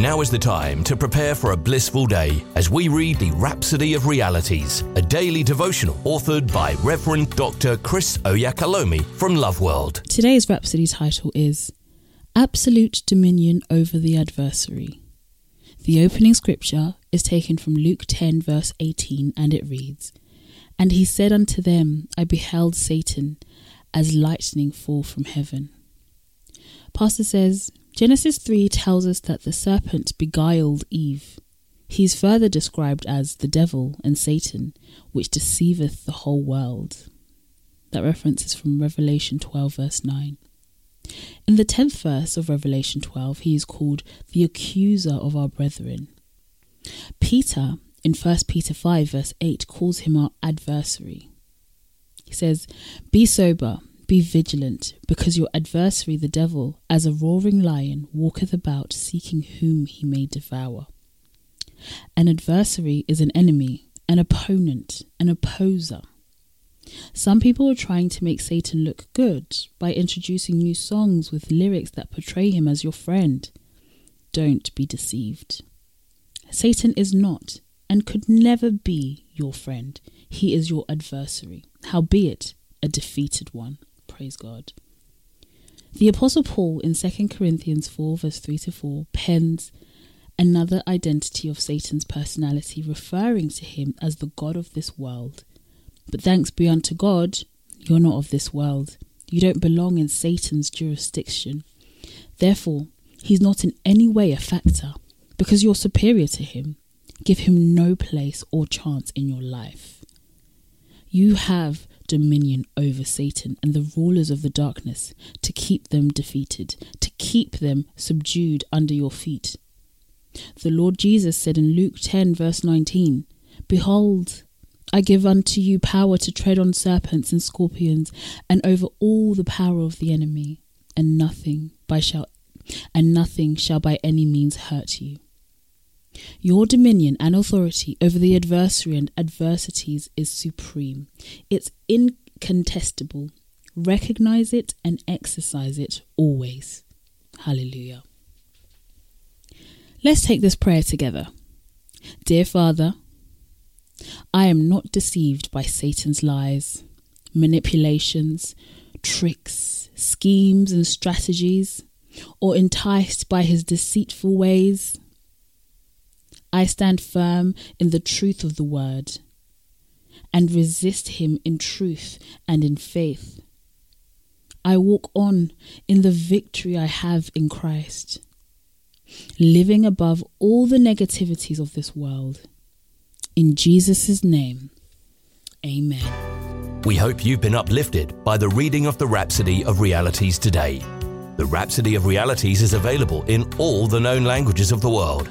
Now is the time to prepare for a blissful day as we read the Rhapsody of Realities, a daily devotional authored by Reverend Dr. Chris Oyakhilome from Love World. Today's Rhapsody title is Absolute Dominion Over the Adversary. The opening scripture is taken from Luke 10, verse 18, and it reads And he said unto them, I beheld Satan as lightning fall from heaven. Pastor says, Genesis 3 tells us that the serpent beguiled Eve. He is further described as the devil and Satan, which deceiveth the whole world. That reference is from Revelation 12, verse 9. In the 10th verse of Revelation 12, he is called the accuser of our brethren. Peter, in 1 Peter 5, verse 8, calls him our adversary. He says, Be sober, be vigilant, because your adversary the devil, as a roaring lion, walketh about seeking whom he may devour. An adversary is an enemy, an opponent, an opposer. Some people are trying to make Satan look good by introducing new songs with lyrics that portray him as your friend. Don't be deceived. Satan is not and could never be your friend. He is your adversary, howbeit a defeated one. Praise God. The Apostle Paul in 2 Corinthians 4, verse 3 to 4, pens another identity of Satan's personality, referring to him as the God of this world. But thanks be unto God, you're not of this world. You don't belong in Satan's jurisdiction. Therefore, he's not in any way a factor because you're superior to him. Give him no place or chance in your life. You have dominion over Satan and the rulers of the darkness to keep them defeated, to keep them subdued under your feet. The Lord Jesus said in Luke 10, verse 19, Behold, I give unto you power to tread on serpents and scorpions, and over all the power of the enemy, and nothing by shall and nothing shall by any means hurt you. Your dominion and authority over the adversary and adversities is supreme. It's incontestable. Recognize it and exercise it always. Hallelujah. Let's take this prayer together. Dear Father, I am not deceived by Satan's lies, manipulations, tricks, schemes, and strategies, or enticed by his deceitful ways. I stand firm in the truth of the word and resist him in truth and in faith. I walk on in the victory I have in Christ, living above all the negativities of this world. In Jesus' name, amen. We hope you've been uplifted by the reading of the Rhapsody of Realities today. The Rhapsody of Realities is available in all the known languages of the world